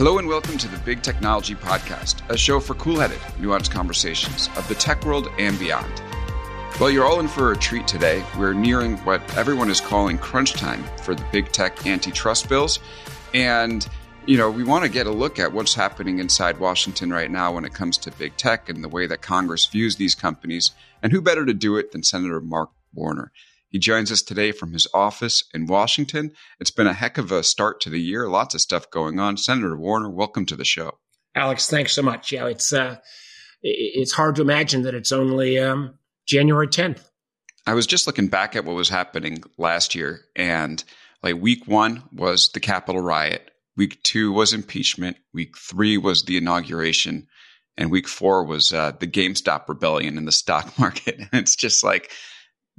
Hello and welcome to the Big Technology Podcast, a show for cool headed, nuanced conversations of the tech world and beyond. Well, you're all in for a treat today. We're nearing what everyone is calling crunch time for the big tech antitrust bills. And, you know, we want to get a look at what's happening inside Washington right now when it comes to big tech and the way that Congress views these companies. And who better to do it than Senator Mark Warner? He joins us today from his office in Washington. It's been a heck of a start to the year. Lots of stuff going on. Senator Warner, welcome to the show. Alex, thanks so much. Yeah, it's uh, it's hard to imagine that it's only um, January 10th. I was just looking back at what was happening last year, and like week one was the Capitol riot. Week two was impeachment. Week three was the inauguration, and week four was uh, the GameStop rebellion in the stock market. And it's just like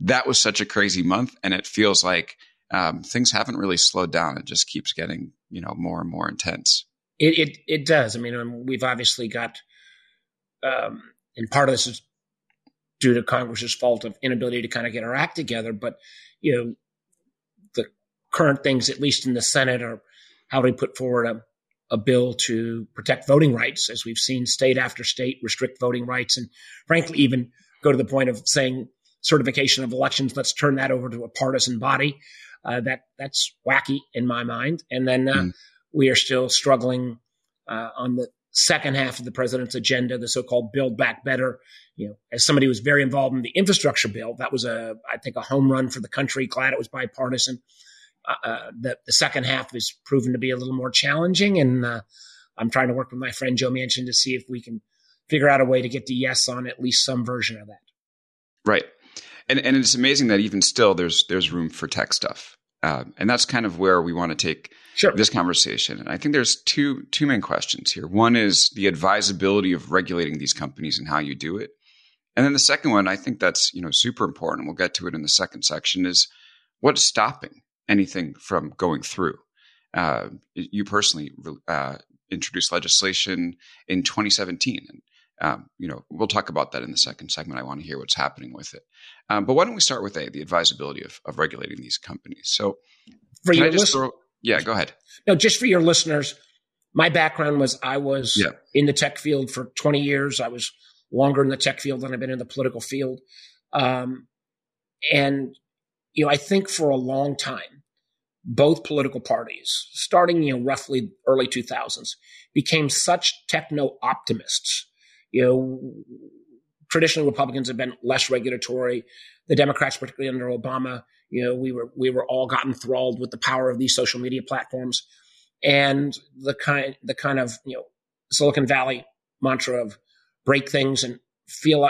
that was such a crazy month, and it feels like um, things haven't really slowed down. It just keeps getting you know more and more intense. It it, it does. I mean, um, we've obviously got, um, and part of this is due to Congress's fault of inability to kind of get our act together. But you know, the current things, at least in the Senate, are how do we put forward a a bill to protect voting rights, as we've seen state after state restrict voting rights, and frankly, even go to the point of saying certification of elections. Let's turn that over to a partisan body. Uh, that that's wacky in my mind. And then uh, mm. we are still struggling uh, on the second half of the president's agenda, the so-called Build Back Better. You know, as somebody who was very involved in the infrastructure bill, that was a I think a home run for the country. Glad it was bipartisan. Uh, uh, the, the second half has proven to be a little more challenging, and uh, I'm trying to work with my friend Joe Manchin to see if we can figure out a way to get the yes on at least some version of that. Right and and it's amazing that even still there's there's room for tech stuff, um, and that's kind of where we want to take sure. this conversation. And I think there's two two main questions here. One is the advisability of regulating these companies and how you do it, and then the second one, I think that's you know super important. We'll get to it in the second section. Is what's stopping anything from going through? Uh, you personally uh, introduced legislation in 2017, and um, you know, we'll talk about that in the second segment. I want to hear what's happening with it. Um, but why don't we start with a the advisability of, of regulating these companies? So, for your listen- throw, yeah, go ahead. No, just for your listeners, my background was I was yeah. in the tech field for 20 years. I was longer in the tech field than I've been in the political field. Um, and, you know, I think for a long time, both political parties, starting, you know, roughly early 2000s, became such techno optimists you know, traditionally Republicans have been less regulatory. The Democrats, particularly under Obama, you know, we were we were all got enthralled with the power of these social media platforms and the kind the kind of you know Silicon Valley mantra of break things and feel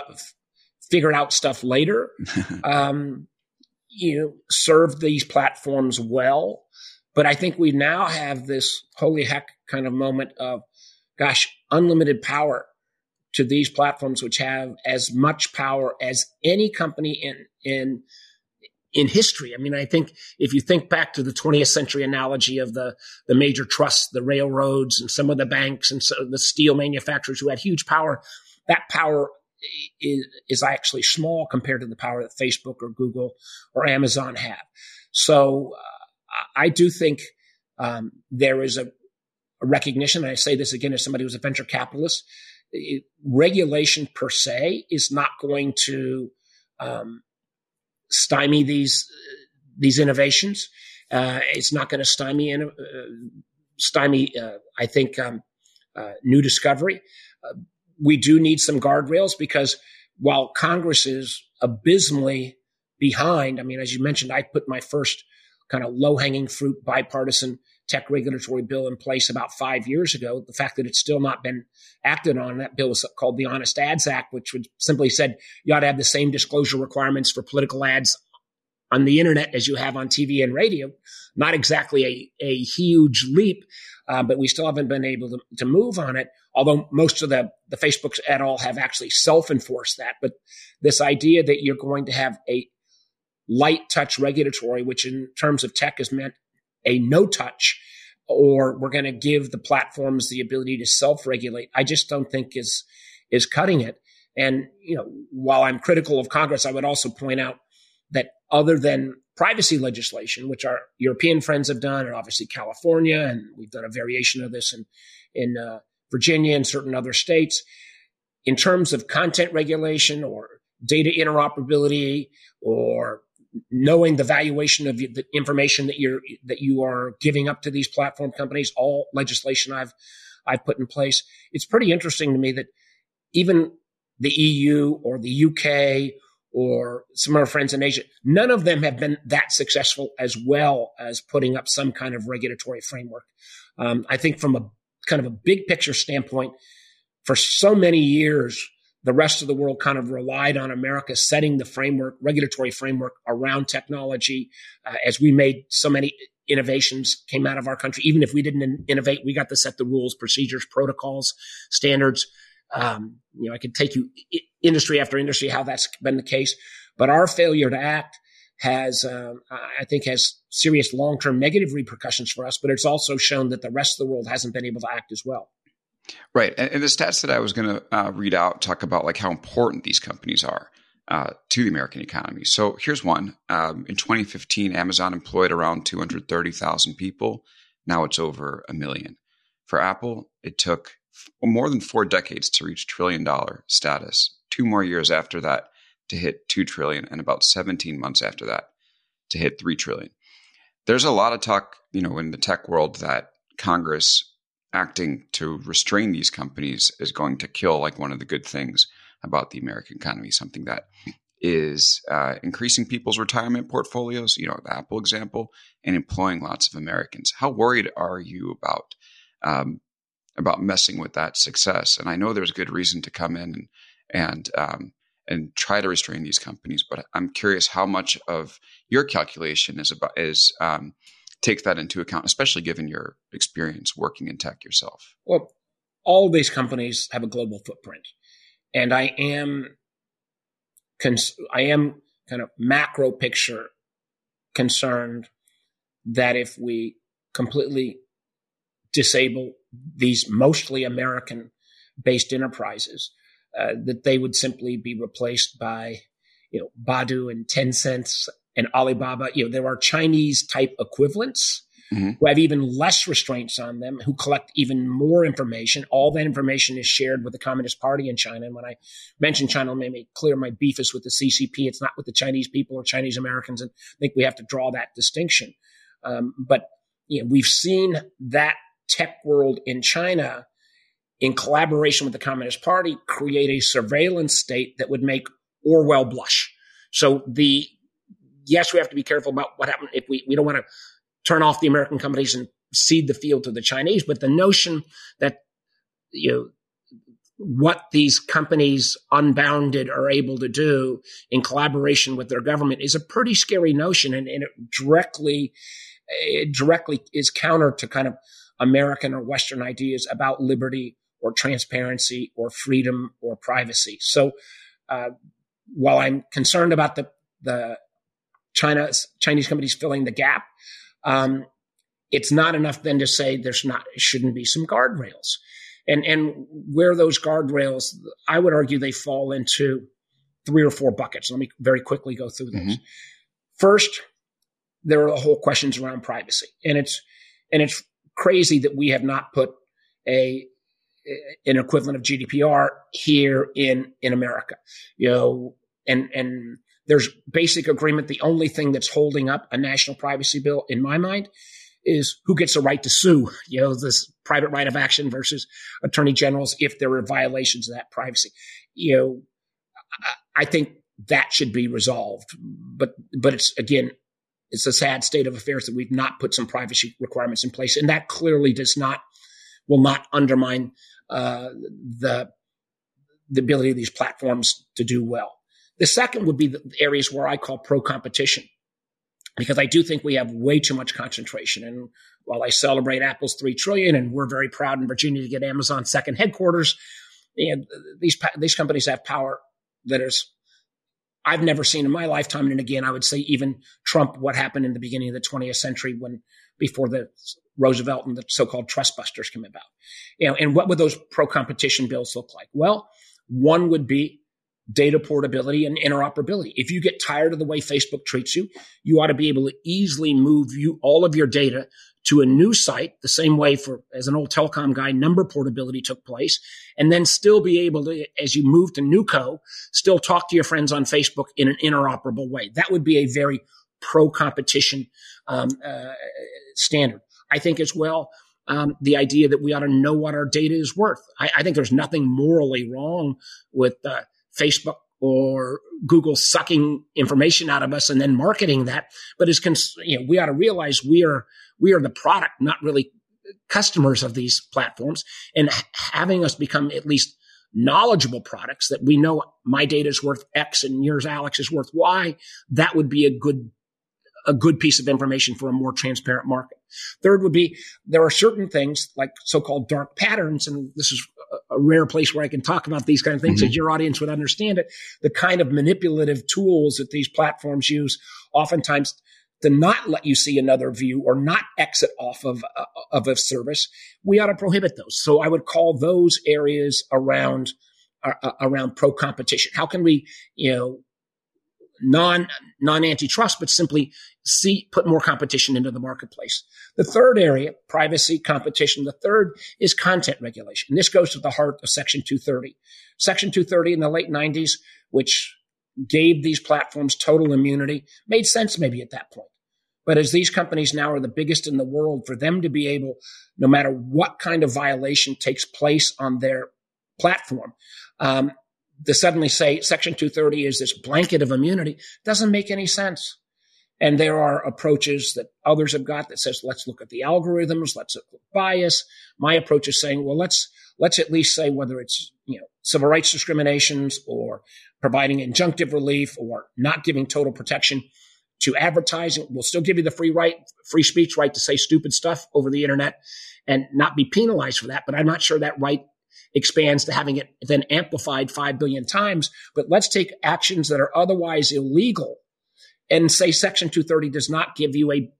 figure out stuff later. um, you know, served these platforms well, but I think we now have this holy heck kind of moment of, gosh, unlimited power to these platforms, which have as much power as any company in in in history. I mean, I think if you think back to the 20th century analogy of the the major trusts, the railroads, and some of the banks and so the steel manufacturers who had huge power, that power is, is actually small compared to the power that Facebook or Google or Amazon have. So uh, I do think um, there is a, a recognition. And I say this again as somebody who's a venture capitalist regulation per se is not going to um, stymie these these innovations. Uh, it's not going to stymie uh, stymie. Uh, I think um, uh, new discovery. Uh, we do need some guardrails because while Congress is abysmally behind, I mean, as you mentioned, I put my first kind of low hanging fruit bipartisan tech regulatory bill in place about five years ago. The fact that it's still not been acted on, that bill was called the Honest Ads Act, which would simply said you ought to have the same disclosure requirements for political ads on the internet as you have on TV and radio. Not exactly a, a huge leap, uh, but we still haven't been able to, to move on it. Although most of the, the Facebooks at all have actually self-enforced that. But this idea that you're going to have a light touch regulatory, which in terms of tech is meant a no touch, or we're going to give the platforms the ability to self-regulate. I just don't think is is cutting it. And you know, while I'm critical of Congress, I would also point out that other than privacy legislation, which our European friends have done, and obviously California, and we've done a variation of this in in uh, Virginia and certain other states, in terms of content regulation or data interoperability or knowing the valuation of the information that you're that you are giving up to these platform companies, all legislation I've I've put in place. It's pretty interesting to me that even the EU or the UK or some of our friends in Asia, none of them have been that successful as well as putting up some kind of regulatory framework. Um, I think from a kind of a big picture standpoint, for so many years, the rest of the world kind of relied on America setting the framework, regulatory framework around technology. Uh, as we made so many innovations came out of our country, even if we didn't innovate, we got to set the rules, procedures, protocols, standards. Um, you know, I could take you industry after industry how that's been the case, but our failure to act has, um, I think, has serious long-term negative repercussions for us. But it's also shown that the rest of the world hasn't been able to act as well. Right. And, and the stats that I was going to uh, read out talk about like how important these companies are uh, to the American economy. So here's one. Um, in 2015, Amazon employed around 230,000 people. Now it's over a million. For Apple, it took more than four decades to reach trillion dollar status. Two more years after that to hit 2 trillion and about 17 months after that to hit 3 trillion. There's a lot of talk, you know, in the tech world that Congress acting to restrain these companies is going to kill like one of the good things about the American economy, something that is uh, increasing people's retirement portfolios, you know, the Apple example, and employing lots of Americans. How worried are you about um, about messing with that success? And I know there's good reason to come in and and um, and try to restrain these companies, but I'm curious how much of your calculation is about is um, take that into account, especially given your experience working in tech yourself? Well, all these companies have a global footprint, and I am, cons- I am kind of macro picture concerned that if we completely disable these mostly American based enterprises, uh, that they would simply be replaced by, you know, Baidu and Tencent and Alibaba, you know, there are Chinese type equivalents mm-hmm. who have even less restraints on them, who collect even more information. All that information is shared with the Communist Party in China. And when I mention China, let me clear my beef is with the CCP. It's not with the Chinese people or Chinese Americans. And I think we have to draw that distinction. Um, but you know, we've seen that tech world in China in collaboration with the Communist Party create a surveillance state that would make Orwell blush. So the yes, we have to be careful about what happens if we, we don't want to turn off the American companies and cede the field to the Chinese. But the notion that, you know, what these companies unbounded are able to do in collaboration with their government is a pretty scary notion. And, and it directly, it directly is counter to kind of American or Western ideas about liberty or transparency or freedom or privacy. So, uh, while I'm concerned about the, the China, Chinese companies filling the gap. Um, it's not enough then to say there's not, shouldn't be some guardrails. And, and where those guardrails, I would argue they fall into three or four buckets. Let me very quickly go through those. Mm-hmm. First, there are the whole questions around privacy. And it's, and it's crazy that we have not put a, an equivalent of GDPR here in, in America, you know, and, and there's basic agreement. The only thing that's holding up a national privacy bill, in my mind, is who gets a right to sue. You know, this private right of action versus attorney generals if there are violations of that privacy. You know, I think that should be resolved. But but it's again, it's a sad state of affairs that we've not put some privacy requirements in place, and that clearly does not will not undermine uh, the the ability of these platforms to do well. The second would be the areas where I call pro competition. because I do think we have way too much concentration. And while I celebrate Apple's three trillion, and we're very proud in Virginia to get Amazon's second headquarters, and these these companies have power that is I've never seen in my lifetime. And again, I would say even Trump, what happened in the beginning of the 20th century when before the Roosevelt and the so-called trust busters came about. You know, and what would those pro-competition bills look like? Well, one would be data portability and interoperability. If you get tired of the way Facebook treats you, you ought to be able to easily move you all of your data to a new site, the same way for as an old telecom guy, number portability took place, and then still be able to, as you move to NewCo, still talk to your friends on Facebook in an interoperable way. That would be a very pro competition um, uh, standard. I think as well. Um, the idea that we ought to know what our data is worth. I, I think there's nothing morally wrong with uh, Facebook or Google sucking information out of us and then marketing that. But as cons- you know, we ought to realize we are we are the product, not really customers of these platforms, and having us become at least knowledgeable products that we know my data is worth X and yours, Alex, is worth Y. That would be a good a good piece of information for a more transparent market. Third would be there are certain things like so-called dark patterns, and this is a rare place where I can talk about these kind of things mm-hmm. as your audience would understand it. The kind of manipulative tools that these platforms use oftentimes to not let you see another view or not exit off of, uh, of a service, we ought to prohibit those. So I would call those areas around, uh, uh around pro competition. How can we, you know, non non antitrust, but simply see put more competition into the marketplace. The third area, privacy competition. The third is content regulation. And this goes to the heart of Section 230. Section 230 in the late 90s, which gave these platforms total immunity, made sense maybe at that point. But as these companies now are the biggest in the world, for them to be able, no matter what kind of violation takes place on their platform, um, to suddenly say Section 230 is this blanket of immunity doesn't make any sense. And there are approaches that others have got that says, let's look at the algorithms, let's look at bias. My approach is saying, well, let's let's at least say whether it's you know civil rights discriminations or providing injunctive relief or not giving total protection to advertising. We'll still give you the free right, free speech right to say stupid stuff over the internet and not be penalized for that. But I'm not sure that right expands to having it then amplified 5 billion times. But let's take actions that are otherwise illegal and say Section 230 does not give you a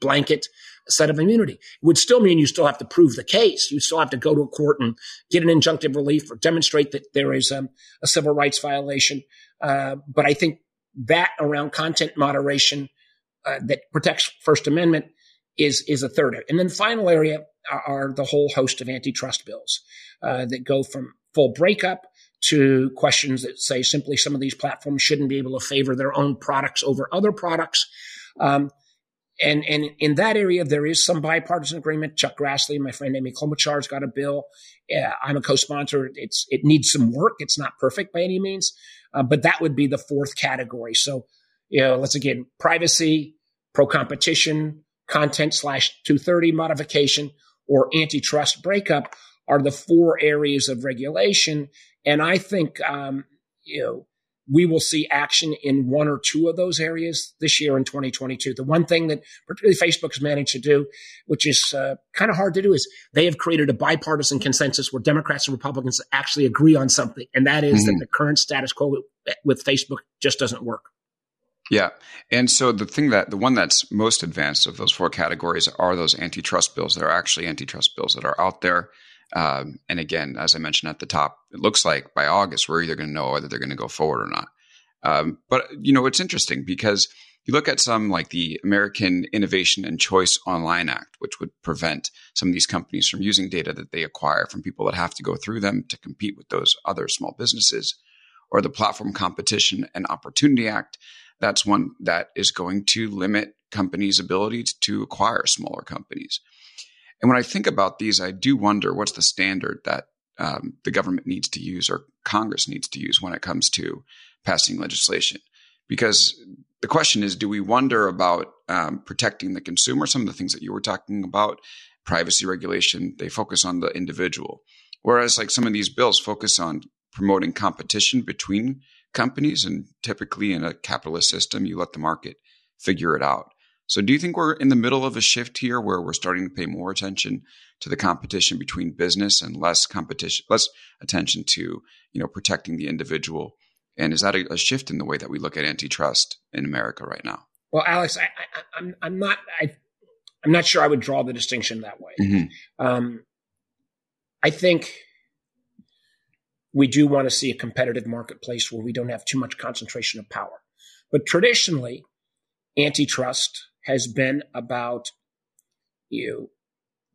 blanket set of immunity. It would still mean you still have to prove the case. You still have to go to a court and get an injunctive relief or demonstrate that there is um, a civil rights violation. Uh, but I think that around content moderation uh, that protects First Amendment is is a third. And then final area are, the whole host of antitrust bills uh, that go from full breakup to questions that say simply some of these platforms shouldn't be able to favor their own products over other products. Um, and and in that area, there is some bipartisan agreement. Chuck Grassley, my friend Amy Klobuchar's got a bill. Uh, I'm a co-sponsor. It's it needs some work. It's not perfect by any means, uh, but that would be the fourth category. So, you know, let's again privacy, pro competition, content slash 230 modification, or antitrust breakup are the four areas of regulation. And I think um, you know we will see action in one or two of those areas this year in 2022. The one thing that particularly Facebook has managed to do, which is uh, kind of hard to do, is they have created a bipartisan consensus where Democrats and Republicans actually agree on something, and that is mm-hmm. that the current status quo with Facebook just doesn't work. Yeah. And so the thing that the one that's most advanced of those four categories are those antitrust bills that are actually antitrust bills that are out there. Um, and again, as I mentioned at the top, it looks like by August we're either going to know whether they're going to go forward or not. Um, but you know, it's interesting because you look at some like the American Innovation and Choice Online Act, which would prevent some of these companies from using data that they acquire from people that have to go through them to compete with those other small businesses, or the Platform Competition and Opportunity Act. That's one that is going to limit companies' ability to acquire smaller companies. And when I think about these, I do wonder what's the standard that um, the government needs to use or Congress needs to use when it comes to passing legislation. Because the question is, do we wonder about um, protecting the consumer? Some of the things that you were talking about, privacy regulation, they focus on the individual. Whereas, like some of these bills focus on promoting competition between companies. And typically, in a capitalist system, you let the market figure it out. So do you think we're in the middle of a shift here where we're starting to pay more attention to the competition between business and less competition, less attention to, you know, protecting the individual? And is that a, a shift in the way that we look at antitrust in America right now? Well, Alex, I, am I'm, I'm not, I, I'm not sure I would draw the distinction that way. Mm-hmm. Um, I think we do want to see a competitive marketplace where we don't have too much concentration of power. But traditionally, antitrust has been about you know,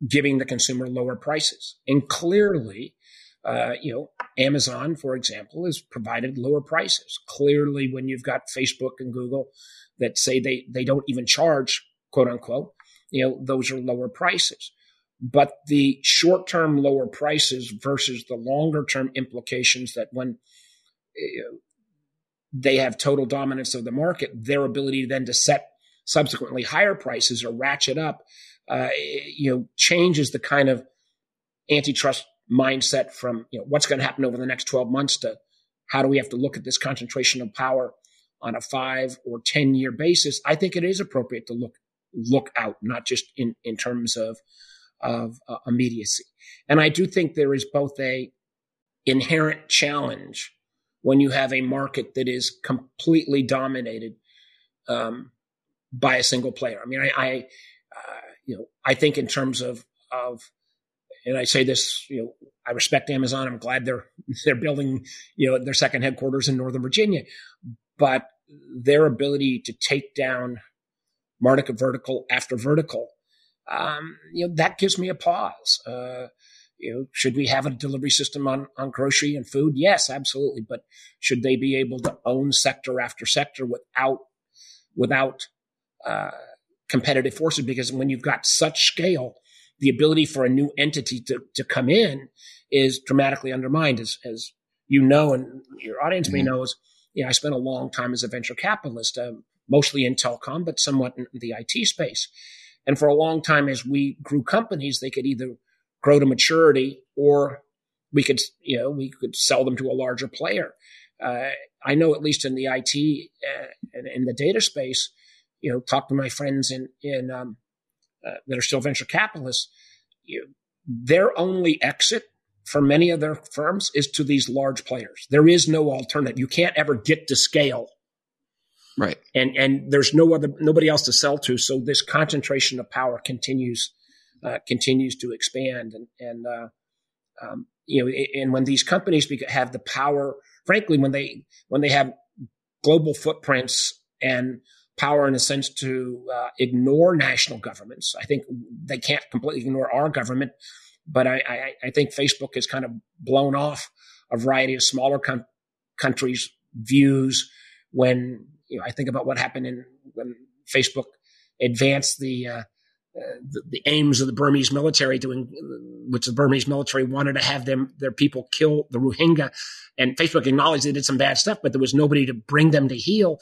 giving the consumer lower prices. And clearly, uh, you know, Amazon, for example, has provided lower prices. Clearly, when you've got Facebook and Google that say they, they don't even charge, quote unquote, you know, those are lower prices. But the short term lower prices versus the longer term implications that when they have total dominance of the market, their ability then to set subsequently higher prices or ratchet up, uh, you know, changes the kind of antitrust mindset from you know what's going to happen over the next 12 months to how do we have to look at this concentration of power on a five or 10 year basis. I think it is appropriate to look look out not just in in terms of of uh, immediacy. And i do think there is both a inherent challenge when you have a market that is completely dominated um, by a single player. I mean i, I uh, you know i think in terms of of and I say this, you know, I respect Amazon. I'm glad they're they're building, you know, their second headquarters in Northern Virginia, but their ability to take down vertical after vertical, um, you know, that gives me a pause. Uh, you know, should we have a delivery system on on grocery and food? Yes, absolutely. But should they be able to own sector after sector without without uh, competitive forces? Because when you've got such scale the ability for a new entity to, to come in is dramatically undermined, as, as you know, and your audience mm-hmm. may know. Is you know, I spent a long time as a venture capitalist, uh, mostly in telecom, but somewhat in the IT space. And for a long time, as we grew companies, they could either grow to maturity or we could, you know, we could sell them to a larger player. Uh, I know at least in the IT uh, and in the data space, you know, talk to my friends in in um, uh, that are still venture capitalists, you, their only exit for many of their firms is to these large players. There is no alternative. You can't ever get to scale. Right. And and there's no other nobody else to sell to. So this concentration of power continues uh, continues to expand. And and uh, um, you know, and when these companies have the power, frankly, when they when they have global footprints and power in a sense to uh, ignore national governments. I think they can't completely ignore our government, but I, I, I think Facebook has kind of blown off a variety of smaller com- countries' views when you know I think about what happened in when Facebook advanced the uh, uh, the, the, aims of the Burmese military doing, which the Burmese military wanted to have them, their people kill the Rohingya. And Facebook acknowledged they did some bad stuff, but there was nobody to bring them to heel.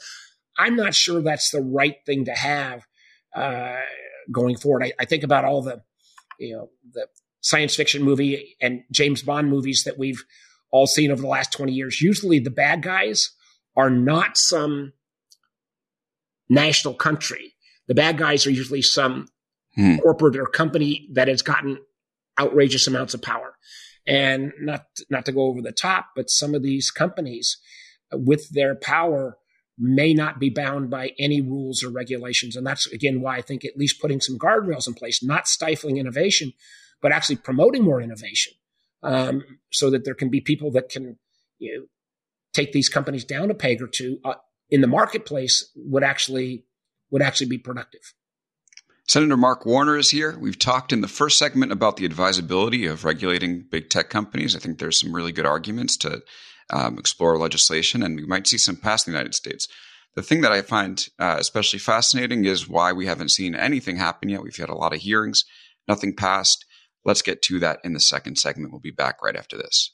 I'm not sure that's the right thing to have uh, going forward. I, I, think about all the, you know, the science fiction movie and James Bond movies that we've all seen over the last 20 years. Usually the bad guys are not some national country. The bad guys are usually some hmm. corporate or company that has gotten outrageous amounts of power. And not not to go over the top, but some of these companies with their power may not be bound by any rules or regulations. And that's again why I think at least putting some guardrails in place, not stifling innovation, but actually promoting more innovation, um, so that there can be people that can you know, take these companies down a peg or two uh, in the marketplace would actually would actually be productive. Senator Mark Warner is here. We've talked in the first segment about the advisability of regulating big tech companies. I think there's some really good arguments to um, explore legislation, and we might see some pass in the United States. The thing that I find uh, especially fascinating is why we haven't seen anything happen yet. We've had a lot of hearings, nothing passed. Let's get to that in the second segment. We'll be back right after this.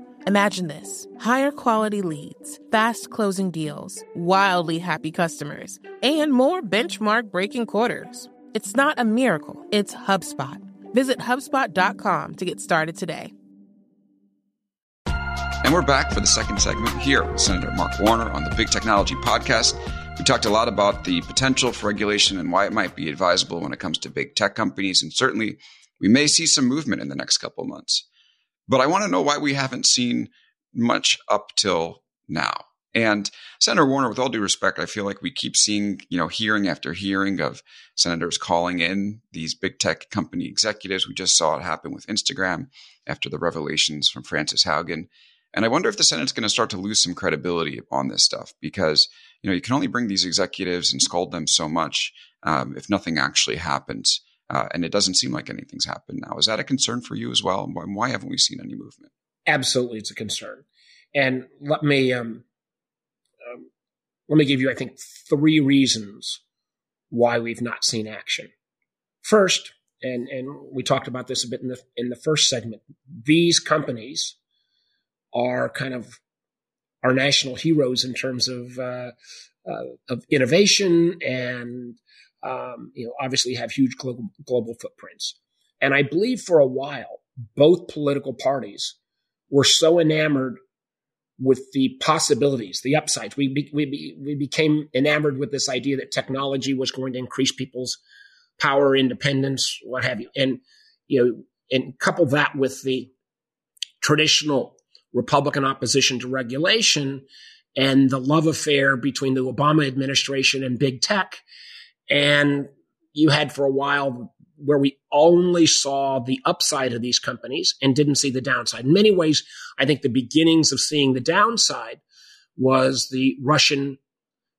Imagine this higher quality leads, fast closing deals, wildly happy customers, and more benchmark breaking quarters. It's not a miracle, it's HubSpot. Visit HubSpot.com to get started today. And we're back for the second segment here with Senator Mark Warner on the Big Technology Podcast. We talked a lot about the potential for regulation and why it might be advisable when it comes to big tech companies. And certainly, we may see some movement in the next couple of months. But I want to know why we haven't seen much up till now. And Senator Warner, with all due respect, I feel like we keep seeing, you know, hearing after hearing of senators calling in these big tech company executives. We just saw it happen with Instagram after the revelations from Frances Haugen. And I wonder if the Senate's going to start to lose some credibility on this stuff because, you know, you can only bring these executives and scold them so much um, if nothing actually happens. Uh, and it doesn't seem like anything's happened now. Is that a concern for you as well? Why, why haven't we seen any movement? Absolutely, it's a concern. And let me um, um, let me give you, I think, three reasons why we've not seen action. First, and and we talked about this a bit in the in the first segment. These companies are kind of our national heroes in terms of uh, uh, of innovation and um, you know obviously have huge global, global footprints. And I believe for a while both political parties were so enamored with the possibilities, the upsides. We be, we be, we became enamored with this idea that technology was going to increase people's power, independence, what have you, and you know, and couple that with the traditional Republican opposition to regulation and the love affair between the Obama administration and big tech. And you had for a while where we only saw the upside of these companies and didn't see the downside. In many ways, I think the beginnings of seeing the downside was the Russian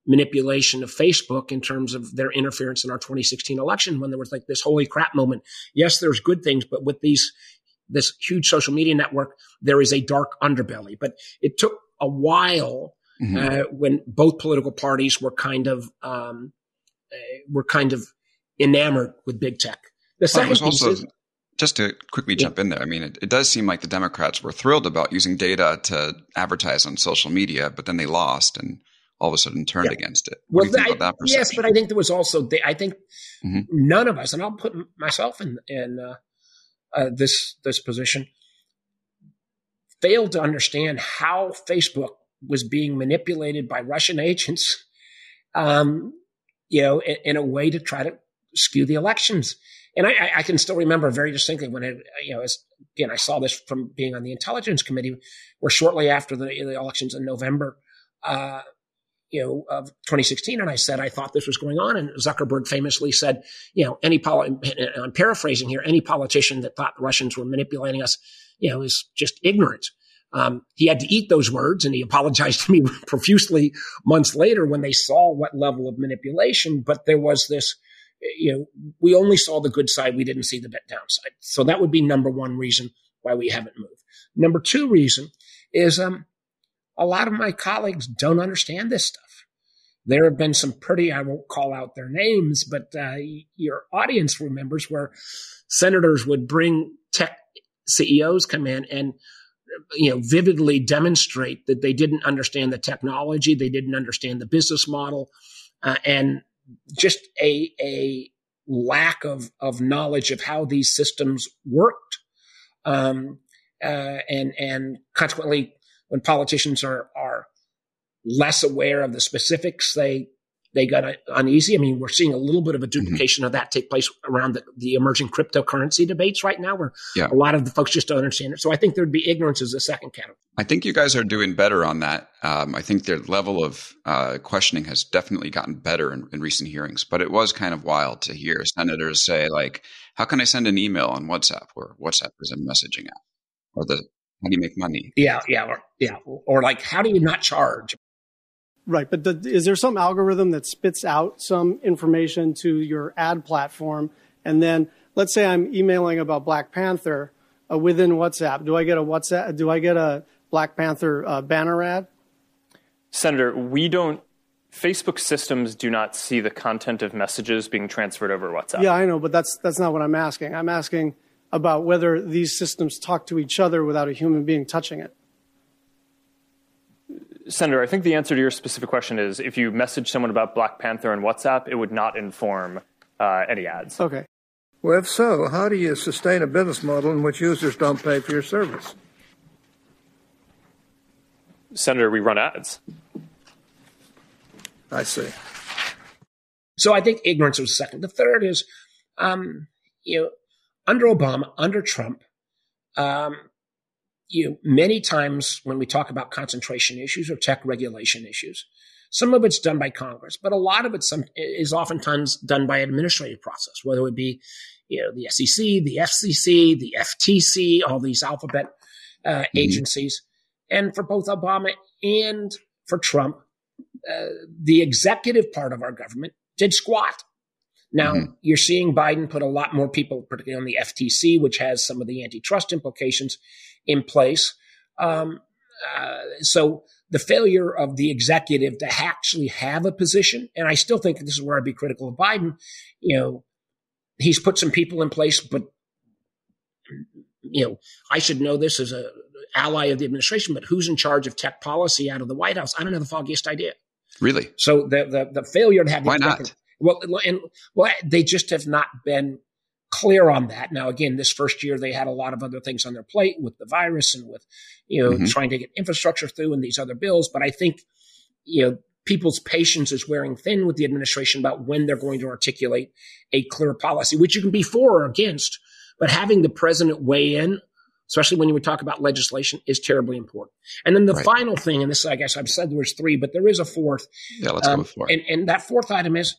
manipulation of Facebook in terms of their interference in our 2016 election when there was like this holy crap moment. Yes, there's good things, but with these this huge social media network, there is a dark underbelly. But it took a while mm-hmm. uh, when both political parties were kind of um, were kind of enamored with big tech. The second well, also, is, just to quickly jump in there, I mean, it, it, does seem like the Democrats were thrilled about using data to advertise on social media, but then they lost and all of a sudden turned yeah. against it. What well, I, yes, but I think there was also, I think mm-hmm. none of us, and I'll put myself in, in uh, uh, this this position failed to understand how Facebook was being manipulated by Russian agents, um, you know, in, in, a way to try to skew the elections. And I, I can still remember very distinctly when it, you know, as, again, I saw this from being on the intelligence committee, where shortly after the, the elections in November, uh, you know, of 2016. And I said, I thought this was going on. And Zuckerberg famously said, you know, any, poli- I'm paraphrasing here, any politician that thought the Russians were manipulating us, you know, is just ignorant. Um, he had to eat those words and he apologized to me profusely months later when they saw what level of manipulation. But there was this, you know, we only saw the good side. We didn't see the downside. So that would be number one reason why we haven't moved. Number two reason is, um, a lot of my colleagues don't understand this stuff. There have been some pretty, I won't call out their names, but uh, your audience remembers where senators would bring tech CEOs come in and you know vividly demonstrate that they didn't understand the technology, they didn't understand the business model, uh, and just a a lack of of knowledge of how these systems worked, um, uh, and and consequently when politicians are are less aware of the specifics, they they got uneasy. I mean, we're seeing a little bit of a mm-hmm. duplication mm-hmm. of that take place around the, the, emerging cryptocurrency debates right now, where yeah. a lot of the folks just don't understand it. So I think there'd be ignorance as a second category. I think you guys are doing better on that. Um, I think their level of uh, questioning has definitely gotten better in, in, recent hearings, but it was kind of wild to hear senators say, like, how can I send an email on WhatsApp where WhatsApp is a messaging app? or the how do you make money? Yeah, yeah, or, yeah, or like how do you not charge? Right, but the, is there some algorithm that spits out some information to your ad platform, and then let's say I'm emailing about Black Panther uh, within WhatsApp. Do I get a WhatsApp? Do I get a Black Panther uh, banner ad? Senator, we don't. Facebook systems do not see the content of messages being transferred over WhatsApp. Yeah, I know, but that's that's not what I'm asking. I'm asking about whether these systems talk to each other without a human being touching it. Senator, I think the answer to your specific question is if you message someone about Black Panther on WhatsApp, it would not inform uh, any ads. Okay. Well, if so, how do you sustain a business model in which users don't pay for your service? Senator, we run ads. I see. So I think ignorance was second. The third is, um, you know, under Obama, under Trump, um, you know, many times when we talk about concentration issues or tech regulation issues, some of it's done by Congress, but a lot of it some, is oftentimes done by administrative process, whether it be, you know, the SEC, the FCC, the FTC, all these alphabet uh, mm-hmm. agencies. And for both Obama and for Trump, uh, the executive part of our government did squat. Now mm-hmm. you're seeing Biden put a lot more people, particularly on the FTC, which has some of the antitrust implications in place. Um, uh, so the failure of the executive to actually have a position, and I still think this is where I'd be critical of Biden. You know, he's put some people in place, but you know, I should know this as a ally of the administration, but who's in charge of tech policy out of the White House? I don't have the foggiest idea. Really? So the the, the failure to have why not? Well, and well, they just have not been clear on that. Now, again, this first year they had a lot of other things on their plate with the virus and with you know mm-hmm. trying to get infrastructure through and these other bills. But I think you know people's patience is wearing thin with the administration about when they're going to articulate a clear policy, which you can be for or against. But having the president weigh in, especially when you would talk about legislation, is terribly important. And then the right. final thing, and this, I guess I've said there was three, but there is a fourth. Yeah, let's um, go with four. And, and that fourth item is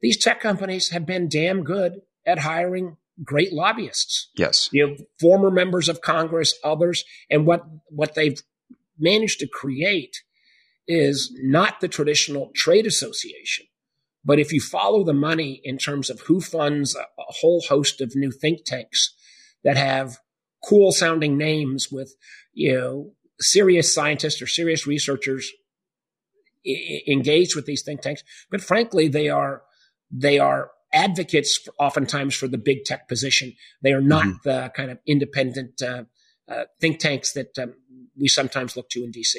these tech companies have been damn good at hiring great lobbyists. Yes. You know, former members of Congress, others, and what what they've managed to create is not the traditional trade association. But if you follow the money in terms of who funds a, a whole host of new think tanks that have cool sounding names with, you know, serious scientists or serious researchers I- engaged with these think tanks, but frankly, they are they are advocates for, oftentimes for the big tech position. They are not mm-hmm. the kind of independent uh, uh, think tanks that um, we sometimes look to in DC.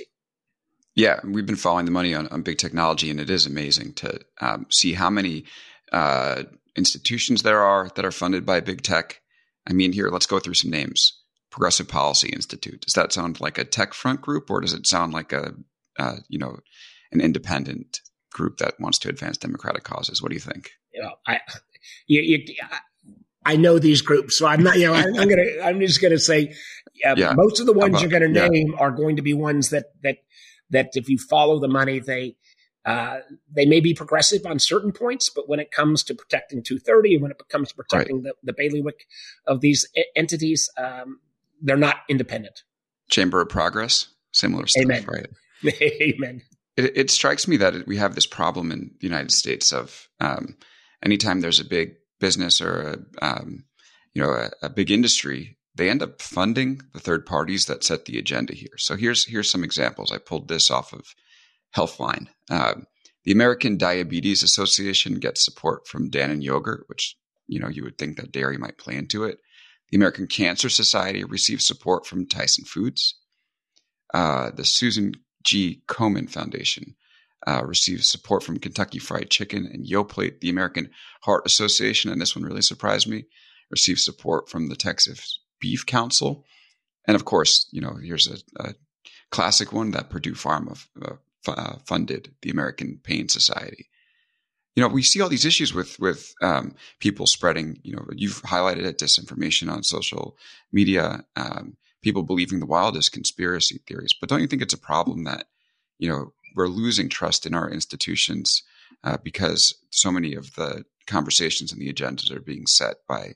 Yeah, we've been following the money on, on big technology, and it is amazing to um, see how many uh, institutions there are that are funded by big tech. I mean, here, let's go through some names. Progressive Policy Institute. Does that sound like a tech front group, or does it sound like a, uh, you know, an independent group that wants to advance democratic causes. What do you think? You know, I, you, you, I know these groups, so I'm not. You know, I'm, I'm gonna. I'm just gonna say, uh, yeah. most of the ones about, you're going to yeah. name are going to be ones that that that if you follow the money, they uh, they may be progressive on certain points, but when it comes to protecting 230, when it comes to protecting right. the, the bailiwick of these entities, um, they're not independent. Chamber of Progress, similar stuff, Amen. right? Amen it, it, strikes me that we have this problem in the United States of um, anytime there's a big business or a, um, you know a, a, big industry, they end up funding the third parties that set the agenda here. So here's here's some examples. I pulled this off of Healthline. Um, the American Diabetes Association gets support from Dannon Yogurt, which you know you would think that dairy might play into it. The American Cancer Society receives support from Tyson Foods. Uh, the Susan G. Komen Foundation uh, receives support from Kentucky Fried Chicken and Yoplait. The American Heart Association, and this one really surprised me, Received support from the Texas Beef Council. And of course, you know, here's a, a classic one that Purdue Pharma uh, uh, funded, the American Pain Society. You know, we see all these issues with with um, people spreading. You know, you've highlighted it, disinformation on social media. Um, people believing the wildest conspiracy theories. But don't you think it's a problem that, you know, we're losing trust in our institutions uh, because so many of the conversations and the agendas are being set by,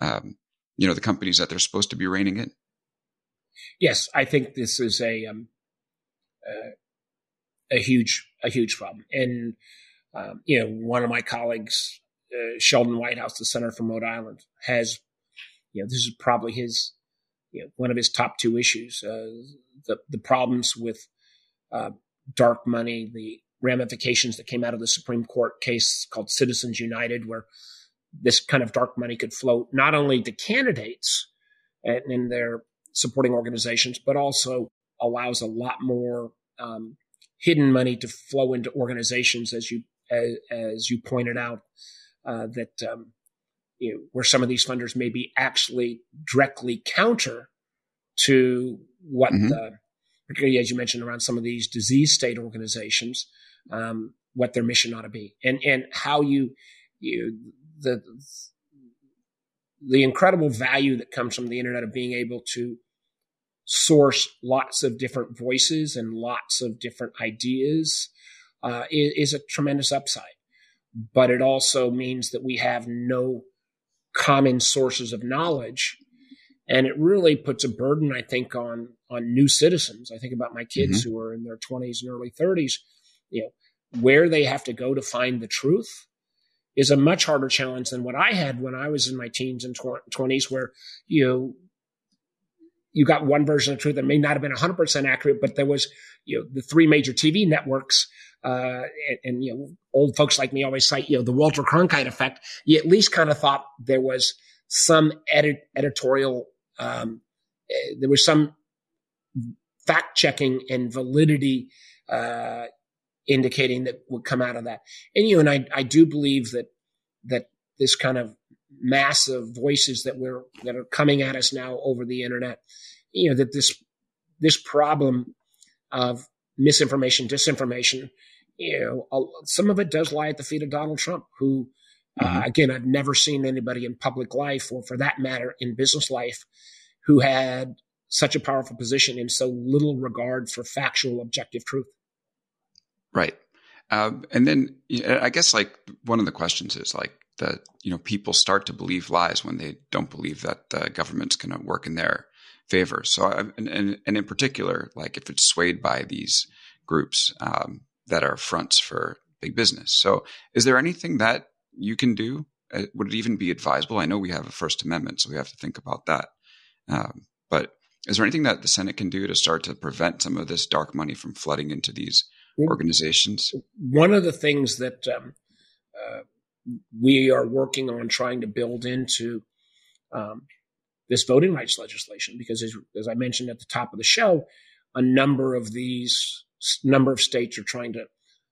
um, you know, the companies that they're supposed to be reining in? Yes, I think this is a um, uh, a huge a huge problem, and um, you know, one of my colleagues, uh, Sheldon Whitehouse, the senator from Rhode Island, has you know this is probably his you know one of his top two issues uh, the the problems with uh, dark money, the ramifications that came out of the Supreme Court case called Citizens United, where this kind of dark money could flow not only to candidates and, and their supporting organizations, but also allows a lot more um, hidden money to flow into organizations, as you as, as you pointed out, uh, that um, you know, where some of these funders may be actually directly counter to what mm-hmm. the, particularly as you mentioned around some of these disease state organizations, um, what their mission ought to be, and and how you you the the incredible value that comes from the internet of being able to source lots of different voices and lots of different ideas uh, is, is, a tremendous upside. But it also means that we have no common sources of knowledge. And it really puts a burden, I think, on on new citizens. I think about my kids mm-hmm. who are in their 20s and early 30s, you know, where they have to go to find the truth is a much harder challenge than what I had when I was in my teens and tw- 20s, where you know, you got one version of truth that may not have been 100% accurate, but there was you know the three major TV networks. Uh, and, and, you know, old folks like me always cite, you know, the Walter Cronkite effect. You at least kind of thought there was some edit, editorial, um, uh, there was some fact checking and validity uh, indicating that would come out of that. And you and I, I do believe that that this kind of massive voices that we're that are coming at us now over the internet, you know, that this this problem of misinformation, disinformation, you know, some of it does lie at the feet of Donald Trump, who, uh, mm-hmm. again, I've never seen anybody in public life, or for that matter, in business life, who had such a powerful position and so little regard for factual, objective truth. Right. Um, and then you know, I guess like one of the questions is like that, you know, people start to believe lies when they don't believe that the government's going to work in their favor. So, I, and, and, and, in particular, like if it's swayed by these groups um, that are fronts for big business. So, is there anything that you can do? Uh, would it even be advisable? I know we have a First Amendment, so we have to think about that. Um, but is there anything that the Senate can do to start to prevent some of this dark money from flooding into these organizations? One of the things that um, uh, we are working on trying to build into um, this voting rights legislation, because as, as I mentioned at the top of the show, a number of these number of states are trying to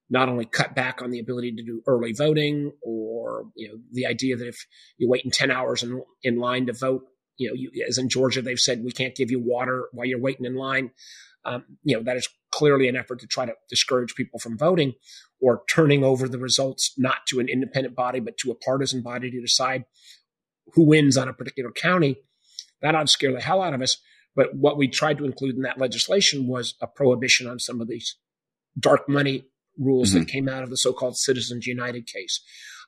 not only cut back on the ability to do early voting or you know the idea that if you wait in 10 hours in, in line to vote you know you, as in georgia they've said we can't give you water while you're waiting in line um, you know that is clearly an effort to try to discourage people from voting or turning over the results not to an independent body but to a partisan body to decide who wins on a particular county. That ought to scare the hell out of us. But what we tried to include in that legislation was a prohibition on some of these dark money rules mm-hmm. that came out of the so-called Citizens United case.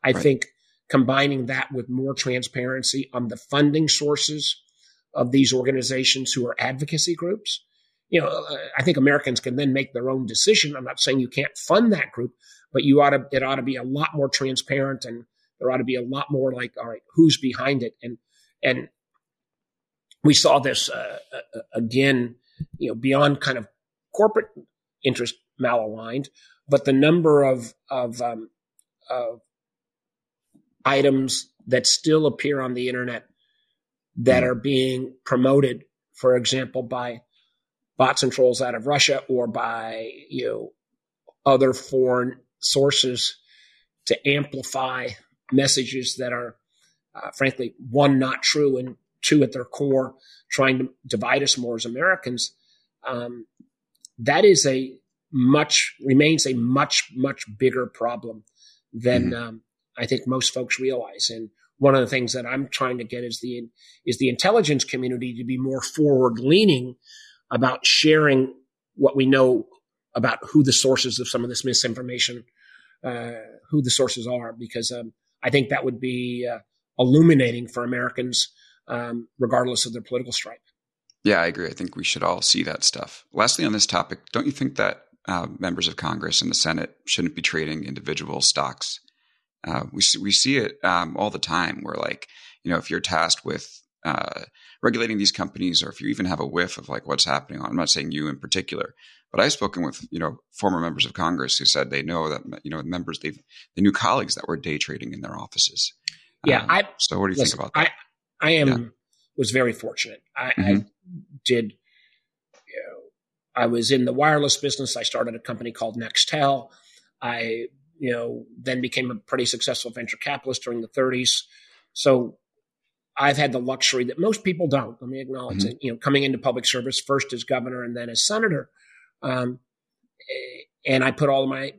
I right. think combining that with more transparency on the funding sources of these organizations who are advocacy groups you know, uh, I think Americans can then make their own decision. I'm not saying you can't fund that group, but you ought to, it ought to be a lot more transparent and there ought to be a lot more like, all right, who's behind it? And, and we saw this, uh, uh again, you know, beyond kind of corporate interest malaligned, but the number of, of, um, of items that still appear on the internet that mm. are being promoted, for example, by bots and trolls out of Russia or by you know other foreign sources to amplify messages that are uh, frankly one not true and two at their core trying to divide us more as Americans. Um, that is a much remains a much much bigger problem than mm-hmm. um, I think most folks realize. And one of the things that I'm trying to get is the is the intelligence community to be more forward leaning about sharing what we know about who the sources of some of this misinformation, uh, who the sources are, because um, I think that would be uh, illuminating for Americans, um, regardless of their political stripe. Yeah, I agree. I think we should all see that stuff. Lastly, on this topic, don't you think that uh, members of Congress and the Senate shouldn't be trading individual stocks? Uh, we see, we see it um, all the time. Where like you know, if you're tasked with uh, regulating these companies, or if you even have a whiff of like what's happening, I'm not saying you in particular, but I've spoken with you know former members of Congress who said they know that you know members they've they knew colleagues that were day trading in their offices. Yeah, um, I. So what do you listen, think about that? I I am yeah. was very fortunate. I, mm-hmm. I did. I was in the wireless business. I started a company called Nextel. I you know then became a pretty successful venture capitalist during the 30s. So I've had the luxury that most people don't. Let me acknowledge mm-hmm. it. You know, coming into public service first as governor and then as senator, um, and I put all of my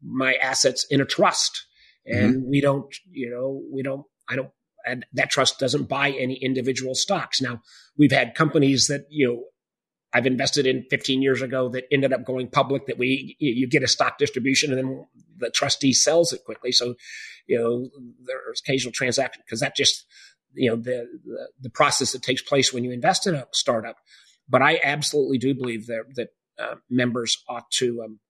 my assets in a trust, and mm-hmm. we don't, you know, we don't, I don't, and that trust doesn't buy any individual stocks. Now we've had companies that you know I've invested in 15 years ago that ended up going public that we you get a stock distribution and then the trustee sells it quickly. So, you know, there's occasional transaction because that just you know the, the, the process that takes place when you invest in a startup. But I absolutely do believe that that uh, members ought to um,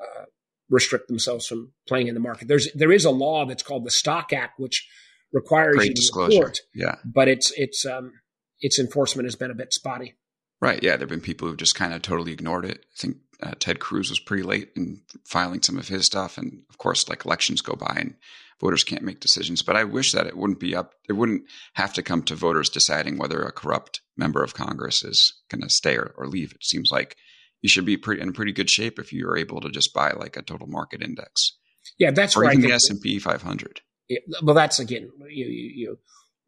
uh, restrict themselves from playing in the market. There's there is a law that's called the Stock Act, which requires Great you to disclosure. report. Yeah, but its its um, its enforcement has been a bit spotty. Right. Yeah, there've been people who've just kind of totally ignored it. I think uh, Ted Cruz was pretty late in filing some of his stuff, and of course, like elections go by and voters can't make decisions. But I wish that it wouldn't be up. It wouldn't have to come to voters deciding whether a corrupt member of Congress is going to stay or, or leave. It seems like you should be pretty in pretty good shape if you are able to just buy like a total market index. Yeah, that's or right. Even the S and P 500. Yeah, well, that's again, you, you, you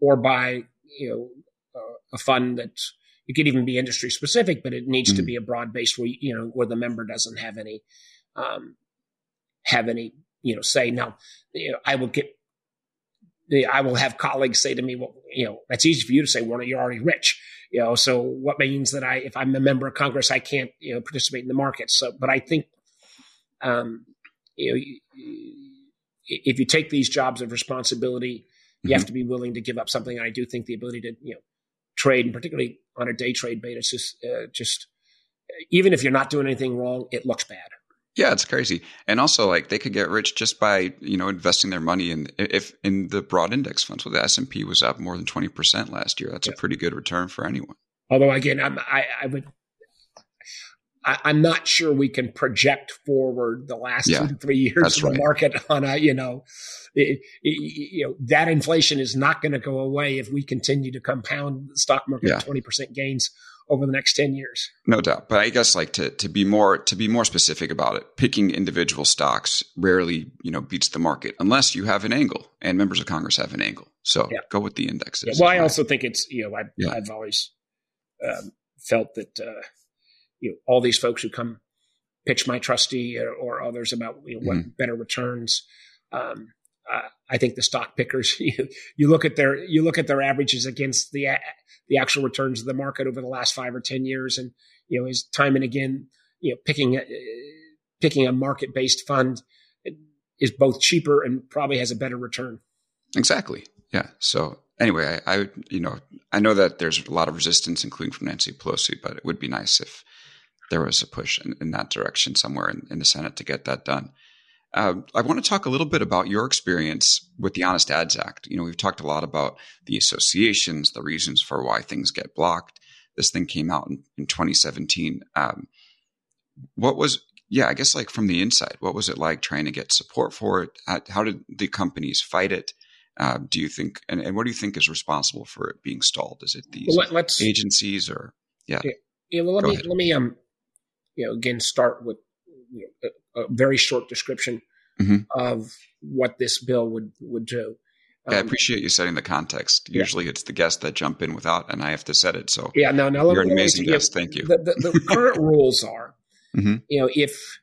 or buy you know uh, a fund that it could even be industry specific, but it needs mm-hmm. to be a broad base where you know where the member doesn't have any um, have any you know say. Now, you know, I will get I will have colleagues say to me, well, you know, that's easy for you to say, well, you're already rich, you know, so what means that I, if I'm a member of Congress, I can't, you know, participate in the market. So, but I think, um, you know, if you take these jobs of responsibility, you mm-hmm. have to be willing to give up something. And I do think the ability to, you know, trade and particularly on a day trade basis, uh, just even if you're not doing anything wrong, it looks bad. Yeah, it's crazy. And also like they could get rich just by, you know, investing their money in if in the broad index funds. Well, the S&P was up more than 20% last year. That's yeah. a pretty good return for anyone. Although again, I'm, I, I would I, am not sure we can project forward the last yeah, two to three years of the right. market on a, you know, it, it, you know, that inflation is not going to go away if we continue to compound the stock market yeah. 20% gains over the next 10 years. No doubt. But I guess like to, to be more, to be more specific about it, picking individual stocks rarely, you know, beats the market unless you have an angle and members of Congress have an angle. So yeah. go with the indexes. Well, I also think it's, you know, I. I've always um, felt that, uh, you know, all these folks who come pitch my trustee or, or others about you know, what mm-hmm. better returns. Um, uh, I think the stock pickers, you, you, look at their you look at their averages against the the actual returns of the market over the last five or ten years, and you know, is time and again, you know, picking a, picking a market based fund is both cheaper and probably has a better return. Exactly. Yeah. So anyway, I, I you know I know that there's a lot of resistance, including from Nancy Pelosi, but it would be nice if there was a push in, in that direction somewhere in, in, the Senate to get that done. Uh, I want to talk a little bit about your experience with the Honest Ads Act. You know, we've talked a lot about the associations, the reasons for why things get blocked. This thing came out in, in 2017. Um, what was, yeah, I guess like from the inside, what was it like trying to get support for it? How, how did the companies fight it? Uh, do you think, and, and, what do you think is responsible for it being stalled? Is it these well, agencies or, yeah? Yeah, yeah well, let Go me, ahead. let me, um, you know, again, start with you know, a, a, very short description mm-hmm. of what this bill would would do. Um, yeah, I um, appreciate you setting the context. Usually, yeah. it's the guests that jump in without, and I have to set it. So, yeah, no, no, you're an amazing guest. Thank you. The, the, the current rules are, mm-hmm. you know, if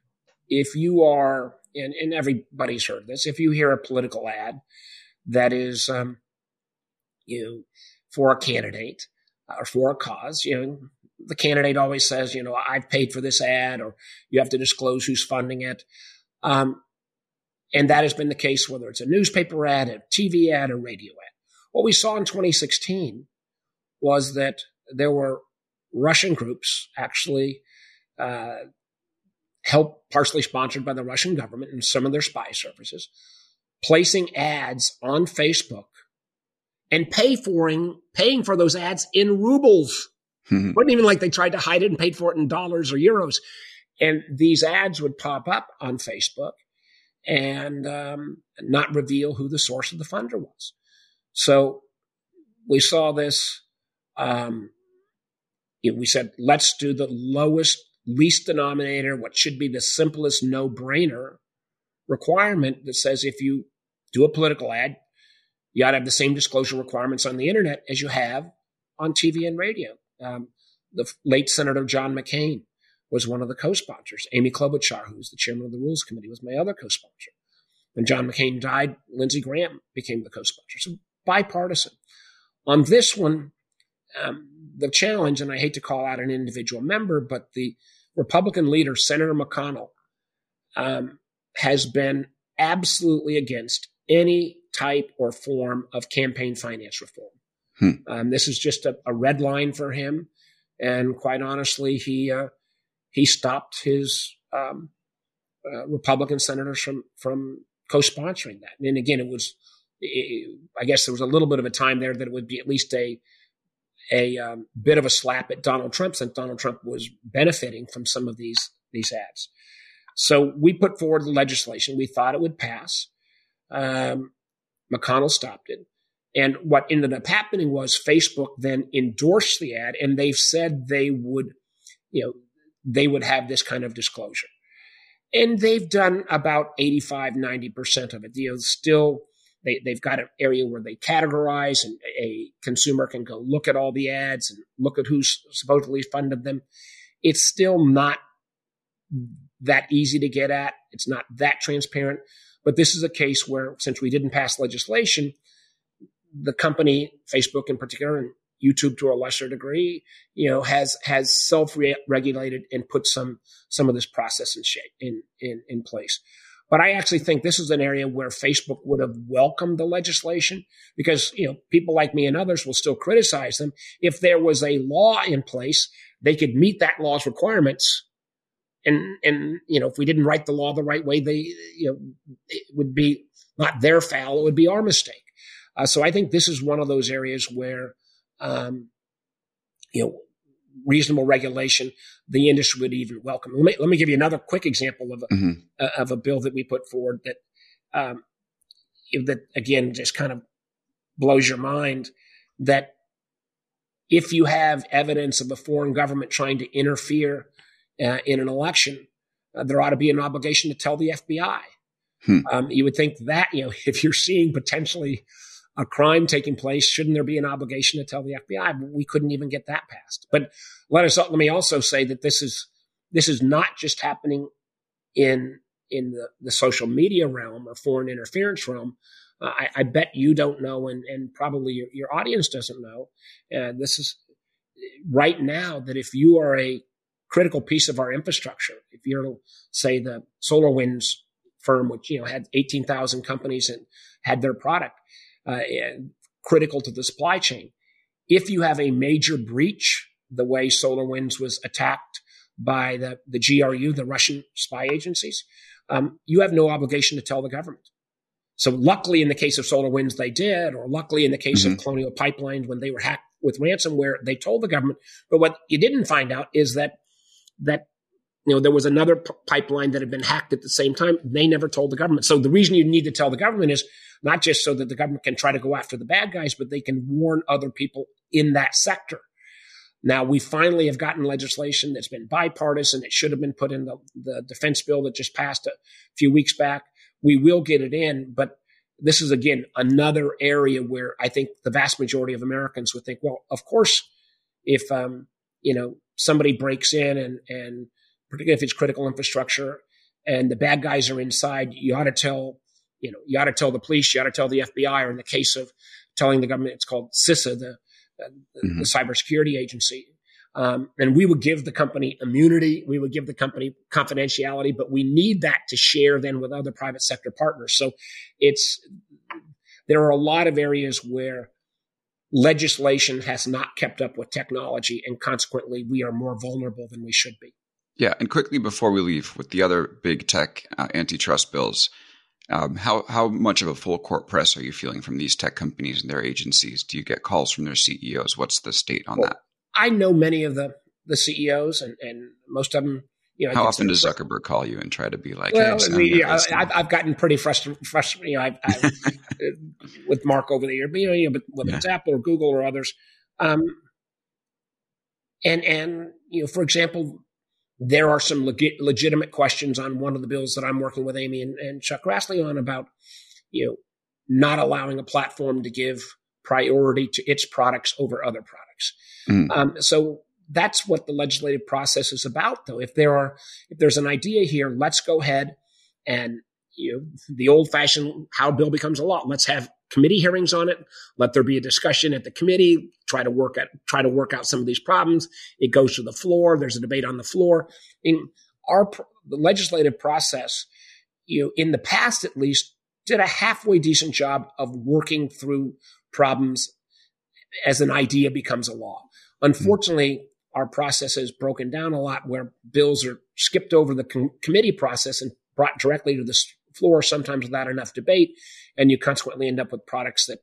if you are, and, and everybody's heard this, if you hear a political ad that is, um, you know, for a candidate or for a cause, you know, the candidate always says, you know, I've paid for this ad, or you have to disclose who's funding it. Um, and that has been the case whether it's a newspaper ad, a TV ad, a radio ad. What we saw in 2016 was that there were Russian groups actually uh, help, partially sponsored by the Russian government and some of their spy services, placing ads on Facebook and pay for paying for those ads in rubles. Mm-hmm. wasn't even like they tried to hide it and paid for it in dollars or euros. And these ads would pop up on Facebook and um, not reveal who the source of the funder was. So we saw this. Um, we said, let's do the lowest, least denominator, what should be the simplest no brainer requirement that says if you do a political ad, you ought to have the same disclosure requirements on the internet as you have on TV and radio. Um, the late Senator John McCain was one of the co-sponsors. Amy Klobuchar, who was the chairman of the Rules Committee, was my other co-sponsor. When John McCain died, Lindsey Graham became the co-sponsor. So bipartisan. On this one, um, the challenge, and I hate to call out an individual member, but the Republican leader, Senator McConnell, um, has been absolutely against any type or form of campaign finance reform. Hmm. Um, this is just a, a, red line for him, and quite honestly, he uh, he stopped his um, uh, Republican senators from from co-sponsoring that. And again, it was it, I guess there was a little bit of a time there that it would be at least a a um, bit of a slap at Donald Trump, since Donald Trump was benefiting from some of these these ads. So we put forward the legislation. We thought it would pass. Um, McConnell stopped it. And what ended up happening was Facebook then endorsed the ad, and they've said they would, you know, they would have this kind of disclosure. And they've done about 85, 90% of it. You know, still, they, they've got an area where they categorize and a consumer can go look at all the ads and look at who's supposedly funded them. It's still not that easy to get at. It's not that transparent. But this is a case where, since we didn't pass legislation, the company, Facebook in particular, and YouTube to a lesser degree, you know, has has self regulated and put some some of this process in shape in, in in place. But I actually think this is an area where Facebook would have welcomed the legislation because you know people like me and others will still criticize them. If there was a law in place, they could meet that law's requirements and and you know if we didn't write the law the right way, they you know it would be not their foul; it would be our mistake. Uh, so I think this is one of those areas where um, you know reasonable regulation the industry would even welcome. Let me let me give you another quick example of a, mm-hmm. uh, of a bill that we put forward that um, that again just kind of blows your mind that if you have evidence of a foreign government trying to interfere uh, in an election, uh, there ought to be an obligation to tell the FBI. Hmm. Um, you would think that, you know, if you're seeing potentially a crime taking place, shouldn't there be an obligation to tell the FBI? We couldn't even get that passed. But let us let me also say that this is this is not just happening in in the, the social media realm or foreign interference realm. Uh, I, I, bet you don't know, and, and probably your, your audience doesn't know. Uh, this is right now that if you are a critical piece of our infrastructure. If you're, say, the SolarWinds firm, which you know had 18,000 companies and had their product uh, critical to the supply chain, if you have a major breach, the way SolarWinds was attacked by the, the GRU, the Russian spy agencies, um, you have no obligation to tell the government. So luckily in the case of SolarWinds, they did, or luckily in the case mm-hmm. of Colonial Pipelines when they were hacked with ransomware, they told the government. But what you didn't find out is that that you know there was another p- pipeline that had been hacked at the same time. They never told the government. So the reason you need to tell the government is not just so that the government can try to go after the bad guys but they can warn other people in that sector. Now we finally have gotten legislation that's been bipartisan. It should have been put in the, the defense bill that just passed a few weeks back. We will get it in but this is again another area where i think the vast majority of americans would think well of course if um, you know somebody breaks in and, and particularly if it's critical infrastructure and the bad guys are inside, you ought to tell, you know, you ought to tell the police, you ought to tell the FBI, or in the case of telling the government, it's called CISA, the, mm-hmm. the cybersecurity agency. Um, and we would give the company immunity. We would give the company confidentiality, but we need that to share then with other private sector partners. So it's, there are a lot of areas where legislation has not kept up with technology, and consequently, we are more vulnerable than we should be. Yeah, and quickly before we leave, with the other big tech uh, antitrust bills, um, how how much of a full court press are you feeling from these tech companies and their agencies? Do you get calls from their CEOs? What's the state on well, that? I know many of the the CEOs, and, and most of them. You know, how often does Zuckerberg call you and try to be like? Well, hey, I mean, yeah, I've, I've gotten pretty frustrated. you know, I've, I've with Mark over the year, but, you know, whether yeah. it's Apple or Google or others, um, and and you know, for example, there are some leg- legitimate questions on one of the bills that I'm working with Amy and, and Chuck Grassley on about, you know, not allowing a platform to give priority to its products over other products. Mm. Um, so that's what the legislative process is about, though. If there are, if there's an idea here, let's go ahead and you know the old fashioned how bill becomes a law. Let's have committee hearings on it. Let there be a discussion at the committee. Try to work at try to work out some of these problems. It goes to the floor. There's a debate on the floor. In our the legislative process, you know, in the past at least, did a halfway decent job of working through problems as an idea becomes a law. Unfortunately, mm-hmm. our process has broken down a lot where bills are skipped over the com- committee process and brought directly to the floor, sometimes without enough debate, and you consequently end up with products that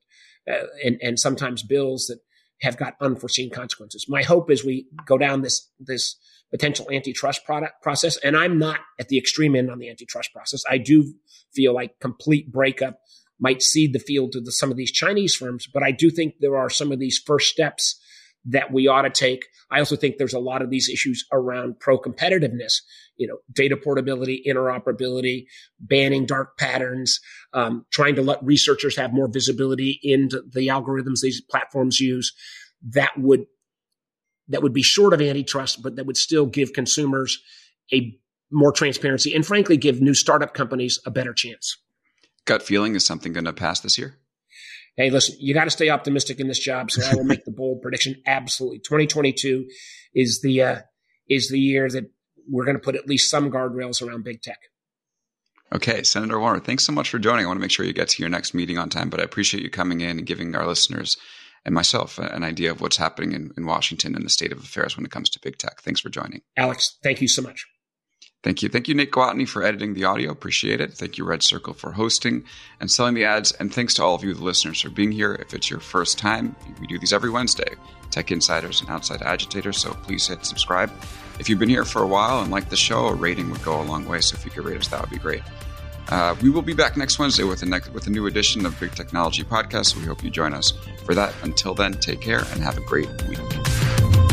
uh, and and sometimes bills that have got unforeseen consequences. My hope is we go down this this potential antitrust product process, and I'm not at the extreme end on the antitrust process. I do feel like complete breakup might cede the field to the, some of these Chinese firms, but I do think there are some of these first steps that we ought to take. I also think there's a lot of these issues around pro competitiveness, you know, data portability, interoperability, banning dark patterns, um, trying to let researchers have more visibility into the algorithms these platforms use. That would that would be short of antitrust, but that would still give consumers a more transparency and frankly give new startup companies a better chance. Gut feeling is something going to pass this year? Hey, listen, you got to stay optimistic in this job. So I will make the bold prediction. Absolutely, 2022 is the uh, is the year that we're going to put at least some guardrails around big tech. Okay, Senator Warner, thanks so much for joining. I want to make sure you get to your next meeting on time, but I appreciate you coming in and giving our listeners and myself an idea of what's happening in, in Washington and the state of affairs when it comes to big tech. Thanks for joining. Alex, thank you so much. Thank you. Thank you, Nate Gwattney, for editing the audio. Appreciate it. Thank you, RedCircle, for hosting and selling the ads. And thanks to all of you, the listeners, for being here. If it's your first time, we do these every Wednesday, Tech Insiders and Outside Agitators. So please hit subscribe. If you've been here for a while and like the show, a rating would go a long way. So if you could rate us, that would be great. Uh, we will be back next Wednesday with a, next, with a new edition of Big Technology Podcast. We hope you join us for that. Until then, take care and have a great week.